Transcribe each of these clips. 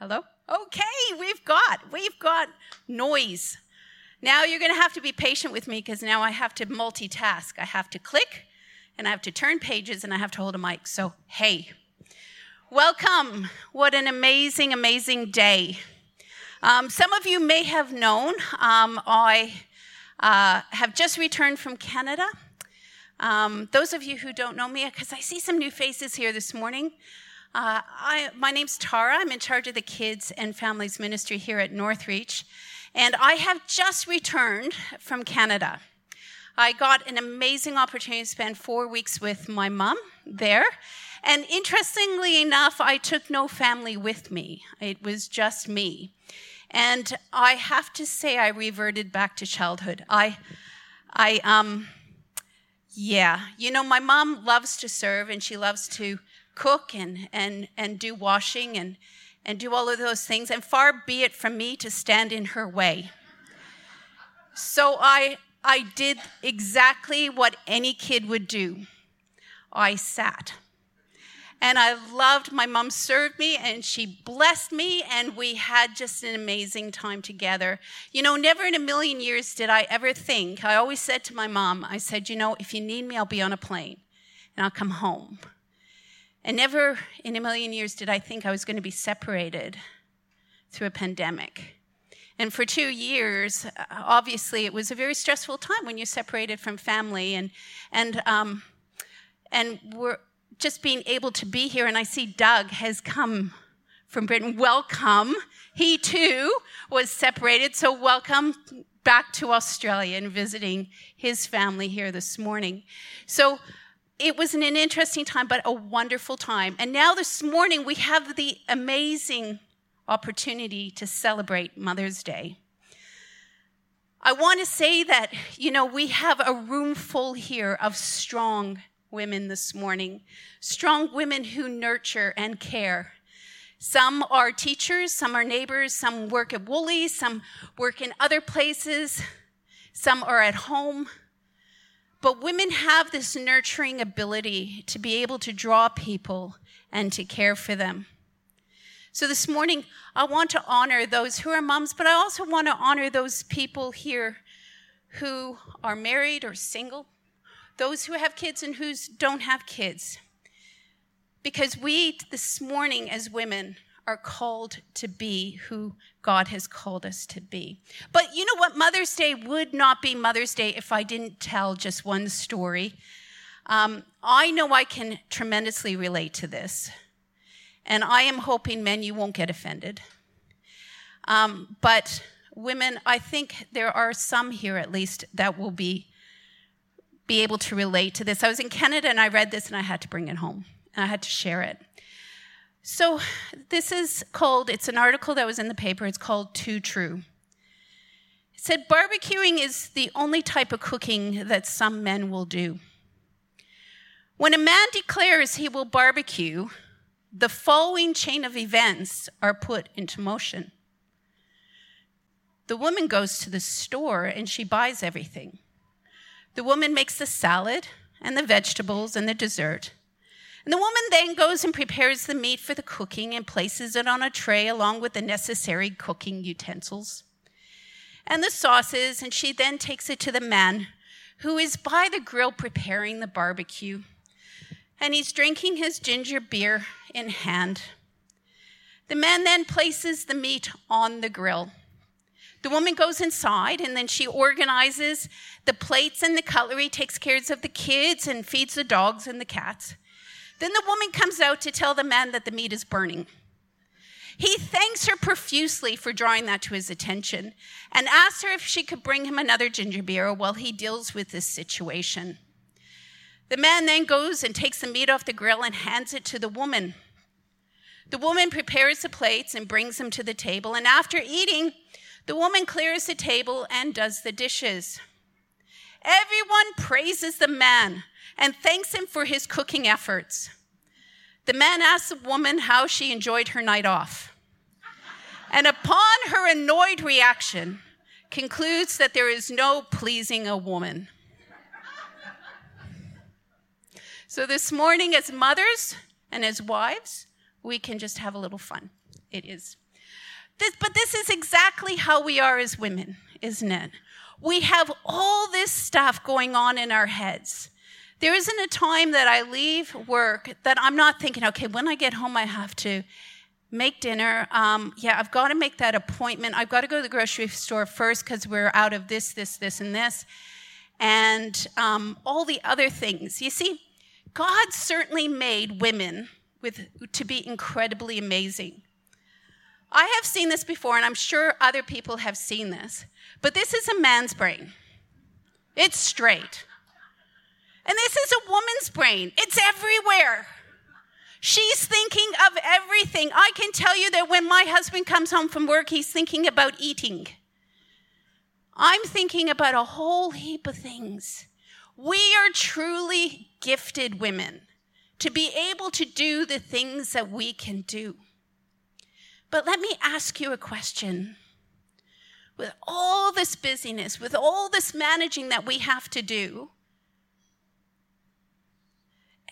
Hello? Okay, we've got, we've got noise. Now you're going to have to be patient with me because now I have to multitask. I have to click and I have to turn pages and I have to hold a mic. So, hey, welcome. What an amazing, amazing day. Um, some of you may have known um, I uh, have just returned from Canada. Um, those of you who don't know me, because I see some new faces here this morning, uh, I, my name's Tara. I'm in charge of the kids and families ministry here at Northreach. And I have just returned from Canada. I got an amazing opportunity to spend four weeks with my mom there. And interestingly enough, I took no family with me, it was just me. And I have to say, I reverted back to childhood. I, I, um, yeah, you know, my mom loves to serve and she loves to cook and, and, and do washing and, and do all of those things, and far be it from me to stand in her way. So I, I did exactly what any kid would do I sat. And I loved my mom served me and she blessed me and we had just an amazing time together. You know, never in a million years did I ever think. I always said to my mom, I said, you know, if you need me, I'll be on a plane and I'll come home. And never in a million years did I think I was going to be separated through a pandemic. And for two years, uh, obviously, it was a very stressful time when you're separated from family, and and um, and we're just being able to be here. And I see Doug has come from Britain. Welcome. He too was separated, so welcome back to Australia and visiting his family here this morning. So it was an interesting time, but a wonderful time. And now this morning, we have the amazing opportunity to celebrate Mother's Day. I want to say that, you know, we have a room full here of strong women this morning, strong women who nurture and care. Some are teachers, some are neighbors, some work at Woolies, some work in other places, some are at home. But women have this nurturing ability to be able to draw people and to care for them. So this morning, I want to honor those who are moms, but I also want to honor those people here who are married or single, those who have kids and who don't have kids. Because we, this morning, as women, are called to be who God has called us to be. But you know what? Mother's Day would not be Mother's Day if I didn't tell just one story. Um, I know I can tremendously relate to this. And I am hoping, men, you won't get offended. Um, but women, I think there are some here at least that will be, be able to relate to this. I was in Canada and I read this and I had to bring it home. And I had to share it. So, this is called, it's an article that was in the paper, it's called Too True. It said barbecuing is the only type of cooking that some men will do. When a man declares he will barbecue, the following chain of events are put into motion. The woman goes to the store and she buys everything. The woman makes the salad and the vegetables and the dessert. The woman then goes and prepares the meat for the cooking and places it on a tray along with the necessary cooking utensils and the sauces, and she then takes it to the man who is by the grill preparing the barbecue. And he's drinking his ginger beer in hand. The man then places the meat on the grill. The woman goes inside and then she organizes the plates and the cutlery, takes care of the kids, and feeds the dogs and the cats. Then the woman comes out to tell the man that the meat is burning. He thanks her profusely for drawing that to his attention and asks her if she could bring him another ginger beer while he deals with this situation. The man then goes and takes the meat off the grill and hands it to the woman. The woman prepares the plates and brings them to the table, and after eating, the woman clears the table and does the dishes. Everyone praises the man and thanks him for his cooking efforts. The man asks the woman how she enjoyed her night off. And upon her annoyed reaction, concludes that there is no pleasing a woman. So this morning, as mothers and as wives, we can just have a little fun. It is. This, but this is exactly how we are as women, isn't it? We have all this stuff going on in our heads. There isn't a time that I leave work that I'm not thinking, okay, when I get home, I have to make dinner. Um, yeah, I've got to make that appointment. I've got to go to the grocery store first because we're out of this, this, this, and this, and um, all the other things. You see, God certainly made women with, to be incredibly amazing. I have seen this before, and I'm sure other people have seen this, but this is a man's brain. It's straight. And this is a woman's brain, it's everywhere. She's thinking of everything. I can tell you that when my husband comes home from work, he's thinking about eating. I'm thinking about a whole heap of things. We are truly gifted women to be able to do the things that we can do. But let me ask you a question. With all this busyness, with all this managing that we have to do,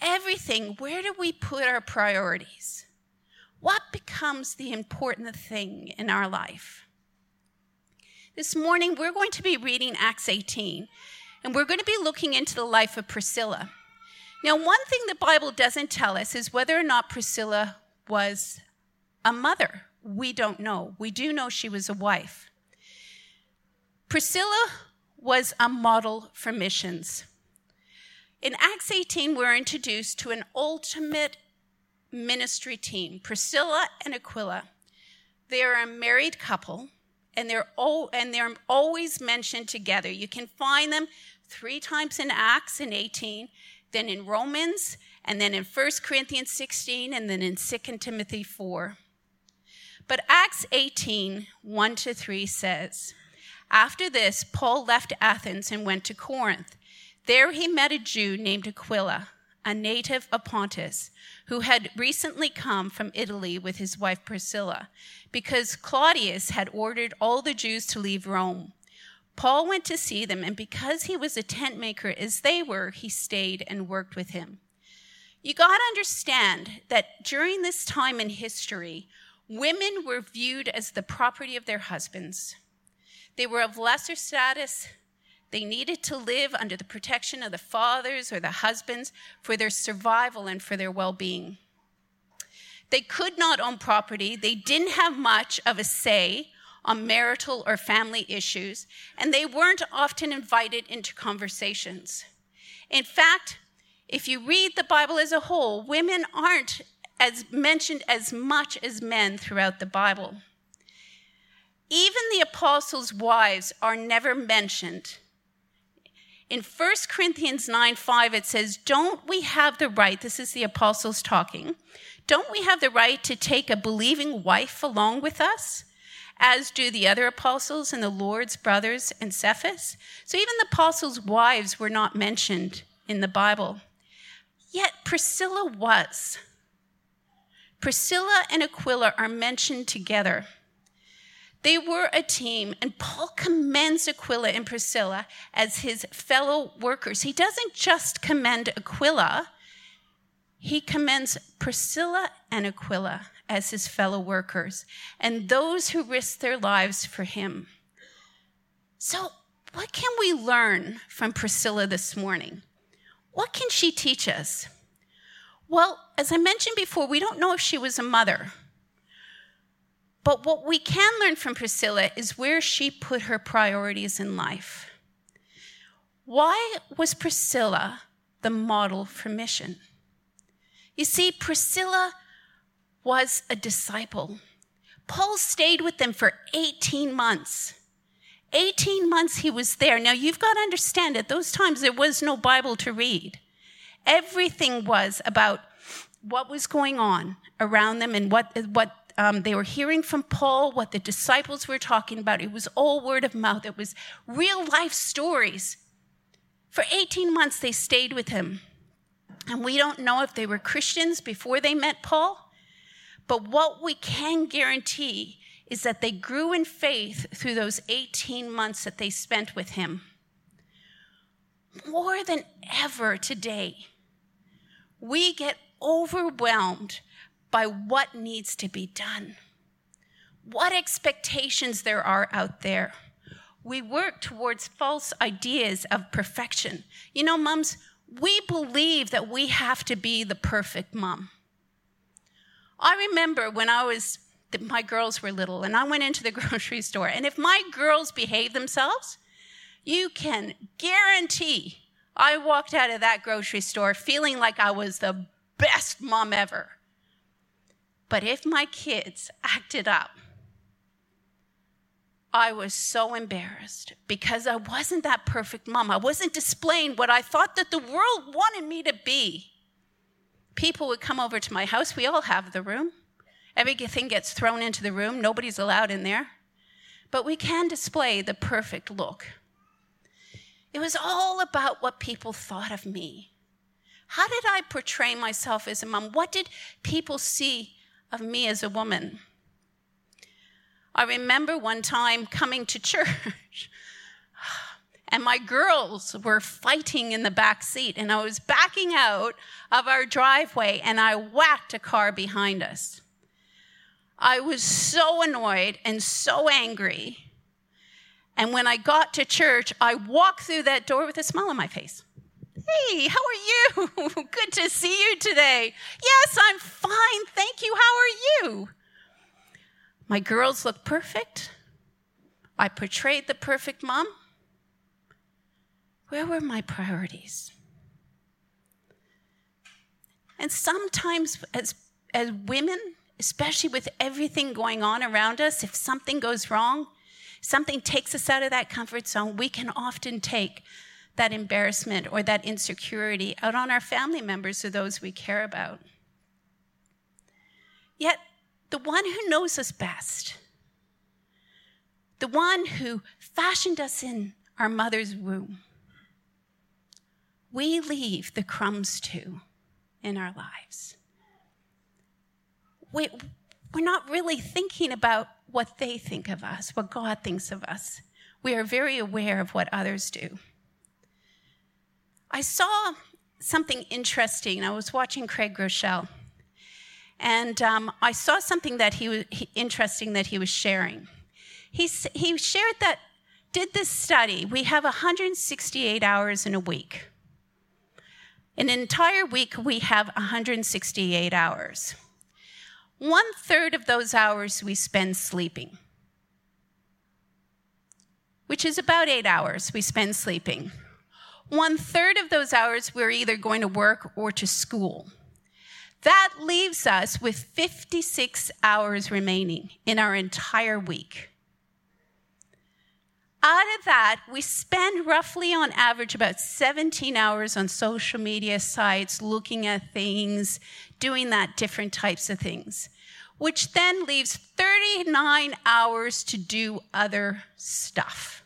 everything, where do we put our priorities? What becomes the important thing in our life? This morning, we're going to be reading Acts 18, and we're going to be looking into the life of Priscilla. Now, one thing the Bible doesn't tell us is whether or not Priscilla was a mother. We don't know. We do know she was a wife. Priscilla was a model for missions. In Acts 18, we're introduced to an ultimate ministry team Priscilla and Aquila. They are a married couple, and they're, all, and they're always mentioned together. You can find them three times in Acts in 18, then in Romans, and then in 1 Corinthians 16, and then in 2 Timothy 4. But Acts 18, 1 to 3 says, After this, Paul left Athens and went to Corinth. There he met a Jew named Aquila, a native of Pontus, who had recently come from Italy with his wife Priscilla, because Claudius had ordered all the Jews to leave Rome. Paul went to see them, and because he was a tent maker as they were, he stayed and worked with him. You got to understand that during this time in history, women were viewed as the property of their husbands. They were of lesser status, they needed to live under the protection of the fathers or the husbands for their survival and for their well being. They could not own property, they didn't have much of a say on marital or family issues, and they weren't often invited into conversations. In fact, if you read the Bible as a whole, women aren't as mentioned as much as men throughout the Bible. Even the apostles' wives are never mentioned in 1 Corinthians 9 5, it says, Don't we have the right, this is the apostles talking, don't we have the right to take a believing wife along with us, as do the other apostles and the Lord's brothers and Cephas? So even the apostles' wives were not mentioned in the Bible. Yet Priscilla was. Priscilla and Aquila are mentioned together. They were a team, and Paul commends Aquila and Priscilla as his fellow workers. He doesn't just commend Aquila, he commends Priscilla and Aquila as his fellow workers and those who risked their lives for him. So, what can we learn from Priscilla this morning? What can she teach us? Well, as I mentioned before, we don't know if she was a mother. But what we can learn from Priscilla is where she put her priorities in life. Why was Priscilla the model for mission? You see, Priscilla was a disciple. Paul stayed with them for 18 months. 18 months he was there. Now, you've got to understand, at those times, there was no Bible to read. Everything was about what was going on around them and what, what um, they were hearing from Paul what the disciples were talking about. It was all word of mouth, it was real life stories. For 18 months, they stayed with him. And we don't know if they were Christians before they met Paul, but what we can guarantee is that they grew in faith through those 18 months that they spent with him. More than ever today, we get overwhelmed by what needs to be done. what expectations there are out there. We work towards false ideas of perfection. You know, mums, we believe that we have to be the perfect mom. I remember when I was, my girls were little, and I went into the grocery store, and if my girls behaved themselves, you can guarantee I walked out of that grocery store feeling like I was the best mom ever. But if my kids acted up, I was so embarrassed because I wasn't that perfect mom. I wasn't displaying what I thought that the world wanted me to be. People would come over to my house. We all have the room. Everything gets thrown into the room. Nobody's allowed in there. But we can display the perfect look. It was all about what people thought of me. How did I portray myself as a mom? What did people see of me as a woman? I remember one time coming to church and my girls were fighting in the back seat and I was backing out of our driveway and I whacked a car behind us. I was so annoyed and so angry. And when I got to church, I walked through that door with a smile on my face. Hey, how are you? Good to see you today. Yes, I'm fine. Thank you. How are you? My girls look perfect. I portrayed the perfect mom. Where were my priorities? And sometimes, as, as women, especially with everything going on around us, if something goes wrong, something takes us out of that comfort zone, we can often take that embarrassment or that insecurity out on our family members or those we care about. Yet, the one who knows us best, the one who fashioned us in our mother's womb, we leave the crumbs to in our lives. We, we're not really thinking about what they think of us, what God thinks of us. We are very aware of what others do. I saw something interesting. I was watching Craig Groeschel, and um, I saw something that he was he, interesting that he was sharing. He, he shared that did this study. We have 168 hours in a week. An entire week, we have 168 hours. One third of those hours we spend sleeping, which is about eight hours we spend sleeping. One third of those hours we're either going to work or to school. That leaves us with 56 hours remaining in our entire week. Out of that, we spend roughly on average about 17 hours on social media sites looking at things, doing that different types of things, which then leaves 39 hours to do other stuff.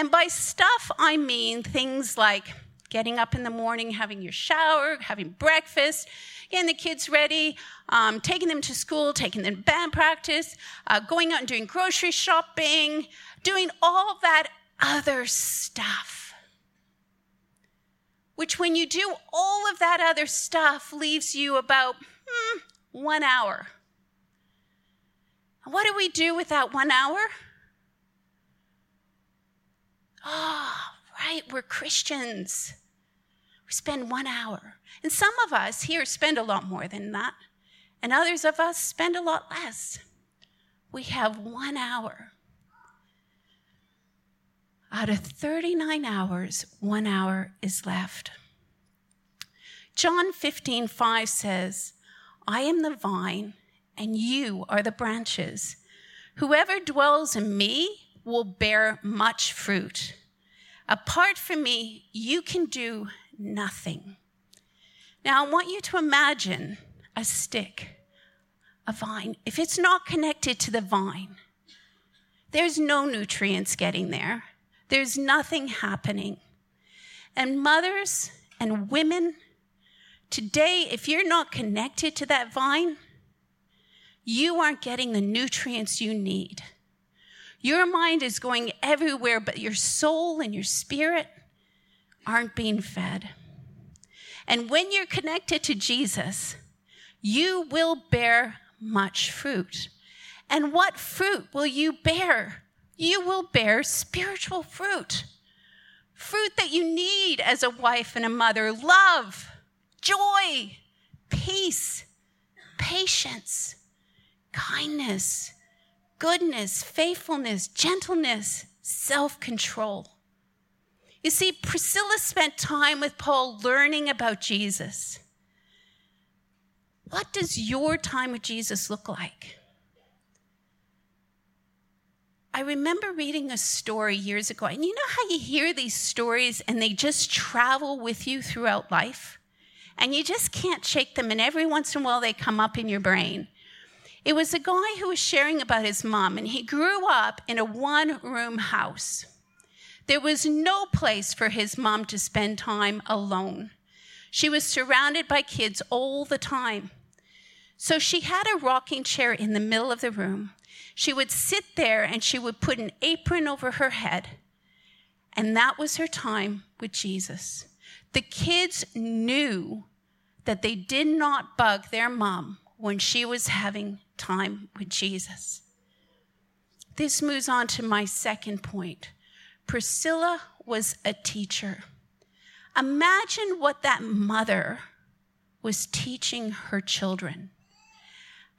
And by stuff, I mean things like getting up in the morning, having your shower, having breakfast, getting the kids ready, um, taking them to school, taking them to band practice, uh, going out and doing grocery shopping, doing all that other stuff. Which, when you do all of that other stuff, leaves you about hmm, one hour. What do we do with that one hour? Oh, right, we're Christians. We spend one hour. And some of us here spend a lot more than that, and others of us spend a lot less. We have one hour. Out of 39 hours, one hour is left. John 15, 5 says, I am the vine, and you are the branches. Whoever dwells in me will bear much fruit. Apart from me, you can do nothing. Now, I want you to imagine a stick, a vine. If it's not connected to the vine, there's no nutrients getting there, there's nothing happening. And mothers and women, today, if you're not connected to that vine, you aren't getting the nutrients you need. Your mind is going everywhere, but your soul and your spirit aren't being fed. And when you're connected to Jesus, you will bear much fruit. And what fruit will you bear? You will bear spiritual fruit. Fruit that you need as a wife and a mother love, joy, peace, patience, kindness, goodness, faithfulness, gentleness, self control. You see, Priscilla spent time with Paul learning about Jesus. What does your time with Jesus look like? I remember reading a story years ago, and you know how you hear these stories and they just travel with you throughout life? And you just can't shake them, and every once in a while they come up in your brain. It was a guy who was sharing about his mom, and he grew up in a one room house. There was no place for his mom to spend time alone. She was surrounded by kids all the time. So she had a rocking chair in the middle of the room. She would sit there and she would put an apron over her head. And that was her time with Jesus. The kids knew that they did not bug their mom when she was having time with Jesus. This moves on to my second point. Priscilla was a teacher. Imagine what that mother was teaching her children.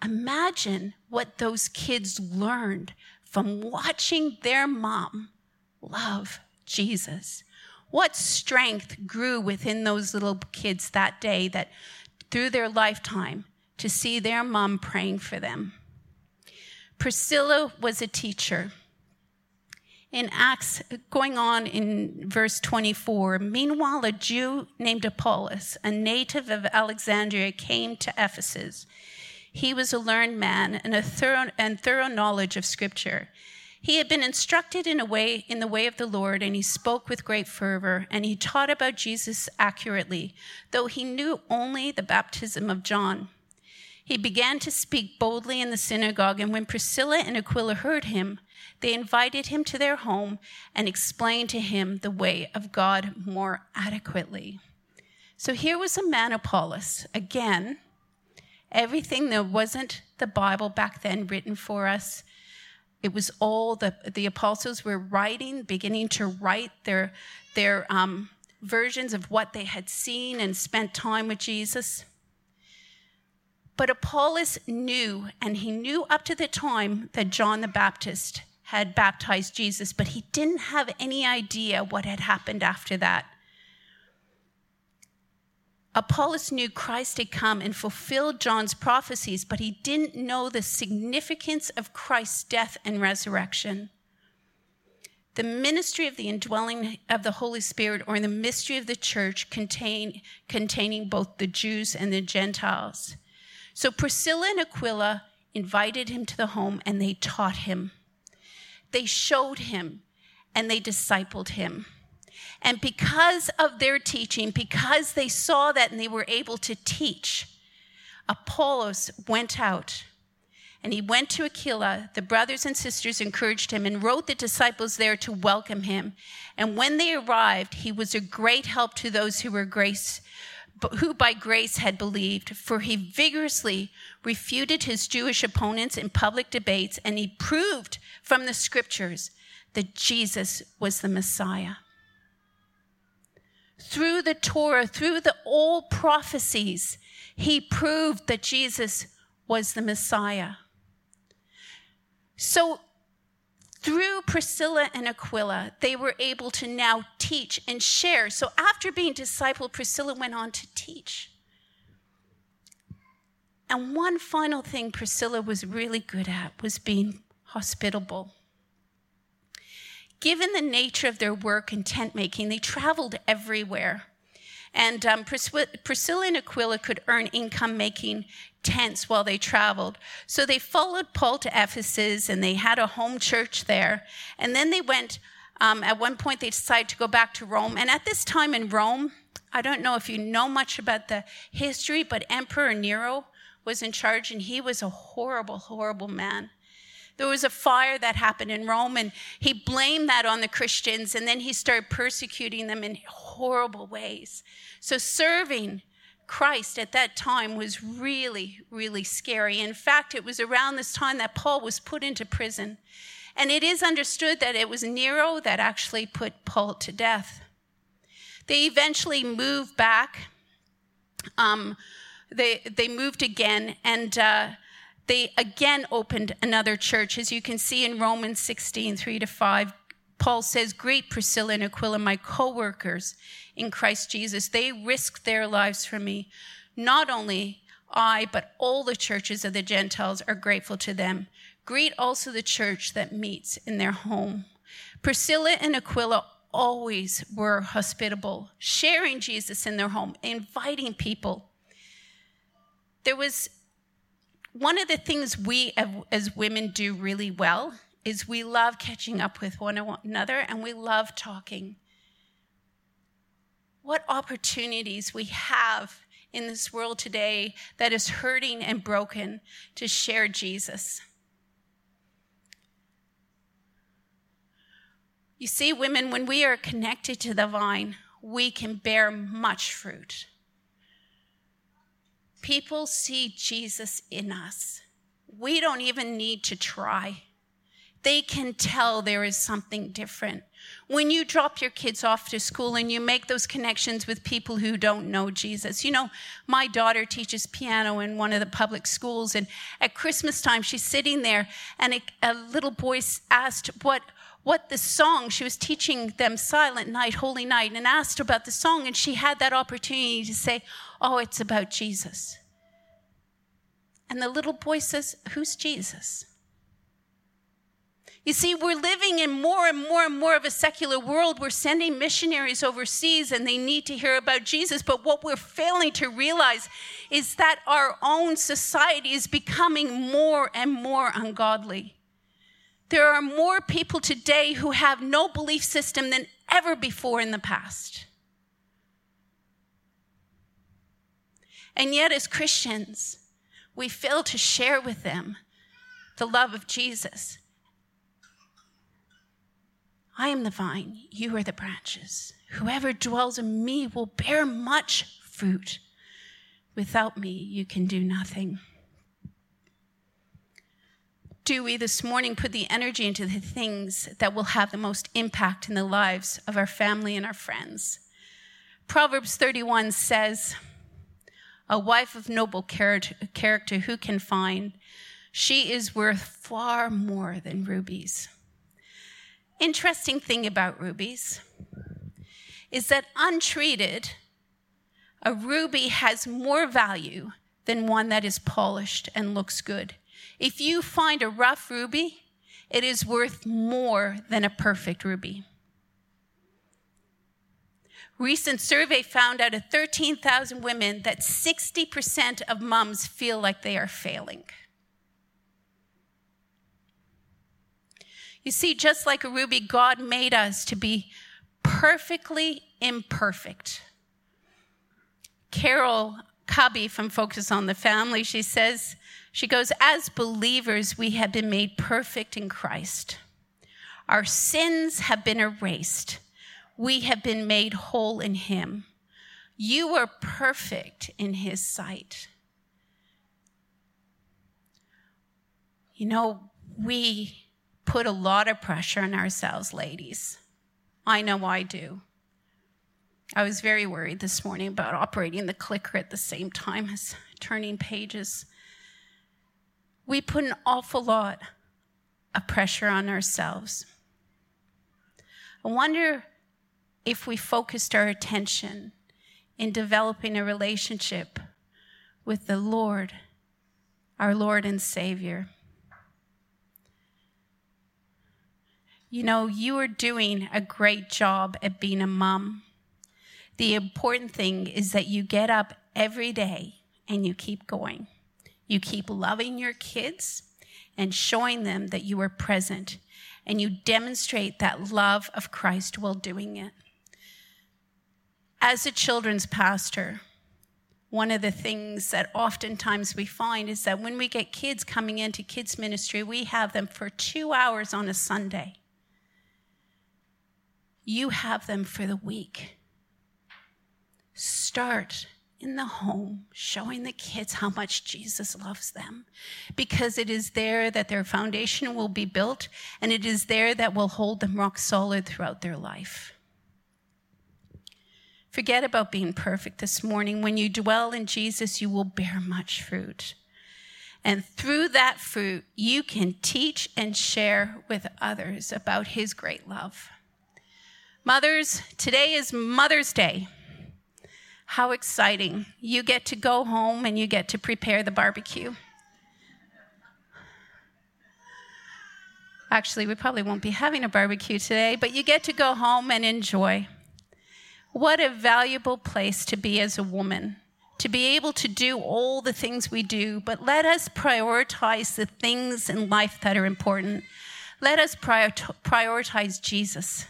Imagine what those kids learned from watching their mom love Jesus. What strength grew within those little kids that day that through their lifetime to see their mom praying for them. Priscilla was a teacher. In Acts, going on in verse 24, meanwhile, a Jew named Apollos, a native of Alexandria, came to Ephesus. He was a learned man and a thorough and thorough knowledge of Scripture. He had been instructed in a way in the way of the Lord, and he spoke with great fervor, and he taught about Jesus accurately, though he knew only the baptism of John. He began to speak boldly in the synagogue, and when Priscilla and Aquila heard him, they invited him to their home and explained to him the way of God more adequately. So here was a man, Apollos, again, everything that wasn't the Bible back then written for us. It was all the, the apostles were writing, beginning to write their, their um, versions of what they had seen and spent time with Jesus. But Apollos knew, and he knew up to the time that John the Baptist had baptized Jesus, but he didn't have any idea what had happened after that. Apollos knew Christ had come and fulfilled John's prophecies, but he didn't know the significance of Christ's death and resurrection. The ministry of the indwelling of the Holy Spirit, or the mystery of the church, contain, containing both the Jews and the Gentiles. So Priscilla and Aquila invited him to the home and they taught him. They showed him and they discipled him. And because of their teaching, because they saw that and they were able to teach, Apollos went out and he went to Aquila. The brothers and sisters encouraged him and wrote the disciples there to welcome him. And when they arrived, he was a great help to those who were grace who by grace had believed, for he vigorously refuted his Jewish opponents in public debates, and he proved from the scriptures that Jesus was the Messiah. Through the Torah, through the old prophecies, he proved that Jesus was the Messiah. So through Priscilla and Aquila, they were able to now teach and share. So after being discipled, Priscilla went on to teach. And one final thing Priscilla was really good at was being hospitable. Given the nature of their work in tent making, they traveled everywhere. And um, Priscilla and Aquila could earn income making tents while they traveled. So they followed Paul to Ephesus and they had a home church there. And then they went, um, at one point, they decided to go back to Rome. And at this time in Rome, I don't know if you know much about the history, but Emperor Nero was in charge and he was a horrible, horrible man. There was a fire that happened in Rome, and he blamed that on the Christians, and then he started persecuting them in horrible ways. So, serving Christ at that time was really, really scary. In fact, it was around this time that Paul was put into prison. And it is understood that it was Nero that actually put Paul to death. They eventually moved back. Um, they, they moved again, and uh, they again opened another church. As you can see in Romans 16, 3 to 5, Paul says, Greet Priscilla and Aquila, my co workers in Christ Jesus, they risked their lives for me. Not only I, but all the churches of the Gentiles are grateful to them. Greet also the church that meets in their home. Priscilla and Aquila always were hospitable, sharing Jesus in their home, inviting people. There was one of the things we as women do really well is we love catching up with one another and we love talking. What opportunities we have in this world today that is hurting and broken to share Jesus. You see, women, when we are connected to the vine, we can bear much fruit. People see Jesus in us. We don't even need to try. They can tell there is something different. When you drop your kids off to school and you make those connections with people who don't know Jesus. You know, my daughter teaches piano in one of the public schools, and at Christmas time, she's sitting there, and a, a little boy asked, What? what the song, she was teaching them Silent Night, Holy Night, and asked about the song, and she had that opportunity to say, Oh, it's about Jesus. And the little boy says, Who's Jesus? You see, we're living in more and more and more of a secular world. We're sending missionaries overseas and they need to hear about Jesus. But what we're failing to realize is that our own society is becoming more and more ungodly. There are more people today who have no belief system than ever before in the past. And yet, as Christians, we fail to share with them the love of Jesus. I am the vine, you are the branches. Whoever dwells in me will bear much fruit. Without me, you can do nothing do we this morning put the energy into the things that will have the most impact in the lives of our family and our friends? Proverbs 31 says, A wife of noble character who can find? She is worth far more than rubies. Interesting thing about rubies is that untreated, a ruby has more value than one that is polished and looks good. If you find a rough ruby, it is worth more than a perfect ruby. Recent survey found out of 13,000 women that 60% of moms feel like they are failing. You see, just like a ruby, God made us to be perfectly imperfect. Carol Cubby from Focus on the Family, she says, she goes, As believers, we have been made perfect in Christ. Our sins have been erased. We have been made whole in Him. You are perfect in His sight. You know, we put a lot of pressure on ourselves, ladies. I know I do. I was very worried this morning about operating the clicker at the same time as turning pages we put an awful lot of pressure on ourselves. I wonder if we focused our attention in developing a relationship with the Lord, our Lord and Savior. You know, you are doing a great job at being a mom. The important thing is that you get up every day and you keep going. You keep loving your kids and showing them that you are present, and you demonstrate that love of Christ while doing it. As a children's pastor, one of the things that oftentimes we find is that when we get kids coming into kids' ministry, we have them for two hours on a Sunday. You have them for the week. Start in the home, showing the kids how much Jesus loves them. Because it is there that their foundation will be built, and it is there that will hold them rock solid throughout their life. Forget about being perfect this morning. When you dwell in Jesus, you will bear much fruit. And through that fruit, you can teach and share with others about his great love. Mothers, today is Mother's Day. How exciting. You get to go home and you get to prepare the barbecue. Actually, we probably won't be having a barbecue today, but you get to go home and enjoy. What a valuable place to be as a woman, to be able to do all the things we do, but let us prioritize the things in life that are important. Let us prioritize Jesus.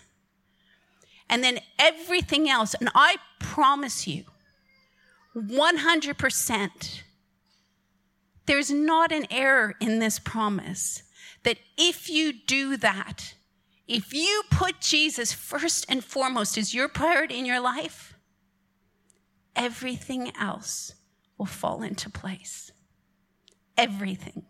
And then everything else, and I promise you, 100%, there's not an error in this promise that if you do that, if you put Jesus first and foremost as your priority in your life, everything else will fall into place. Everything.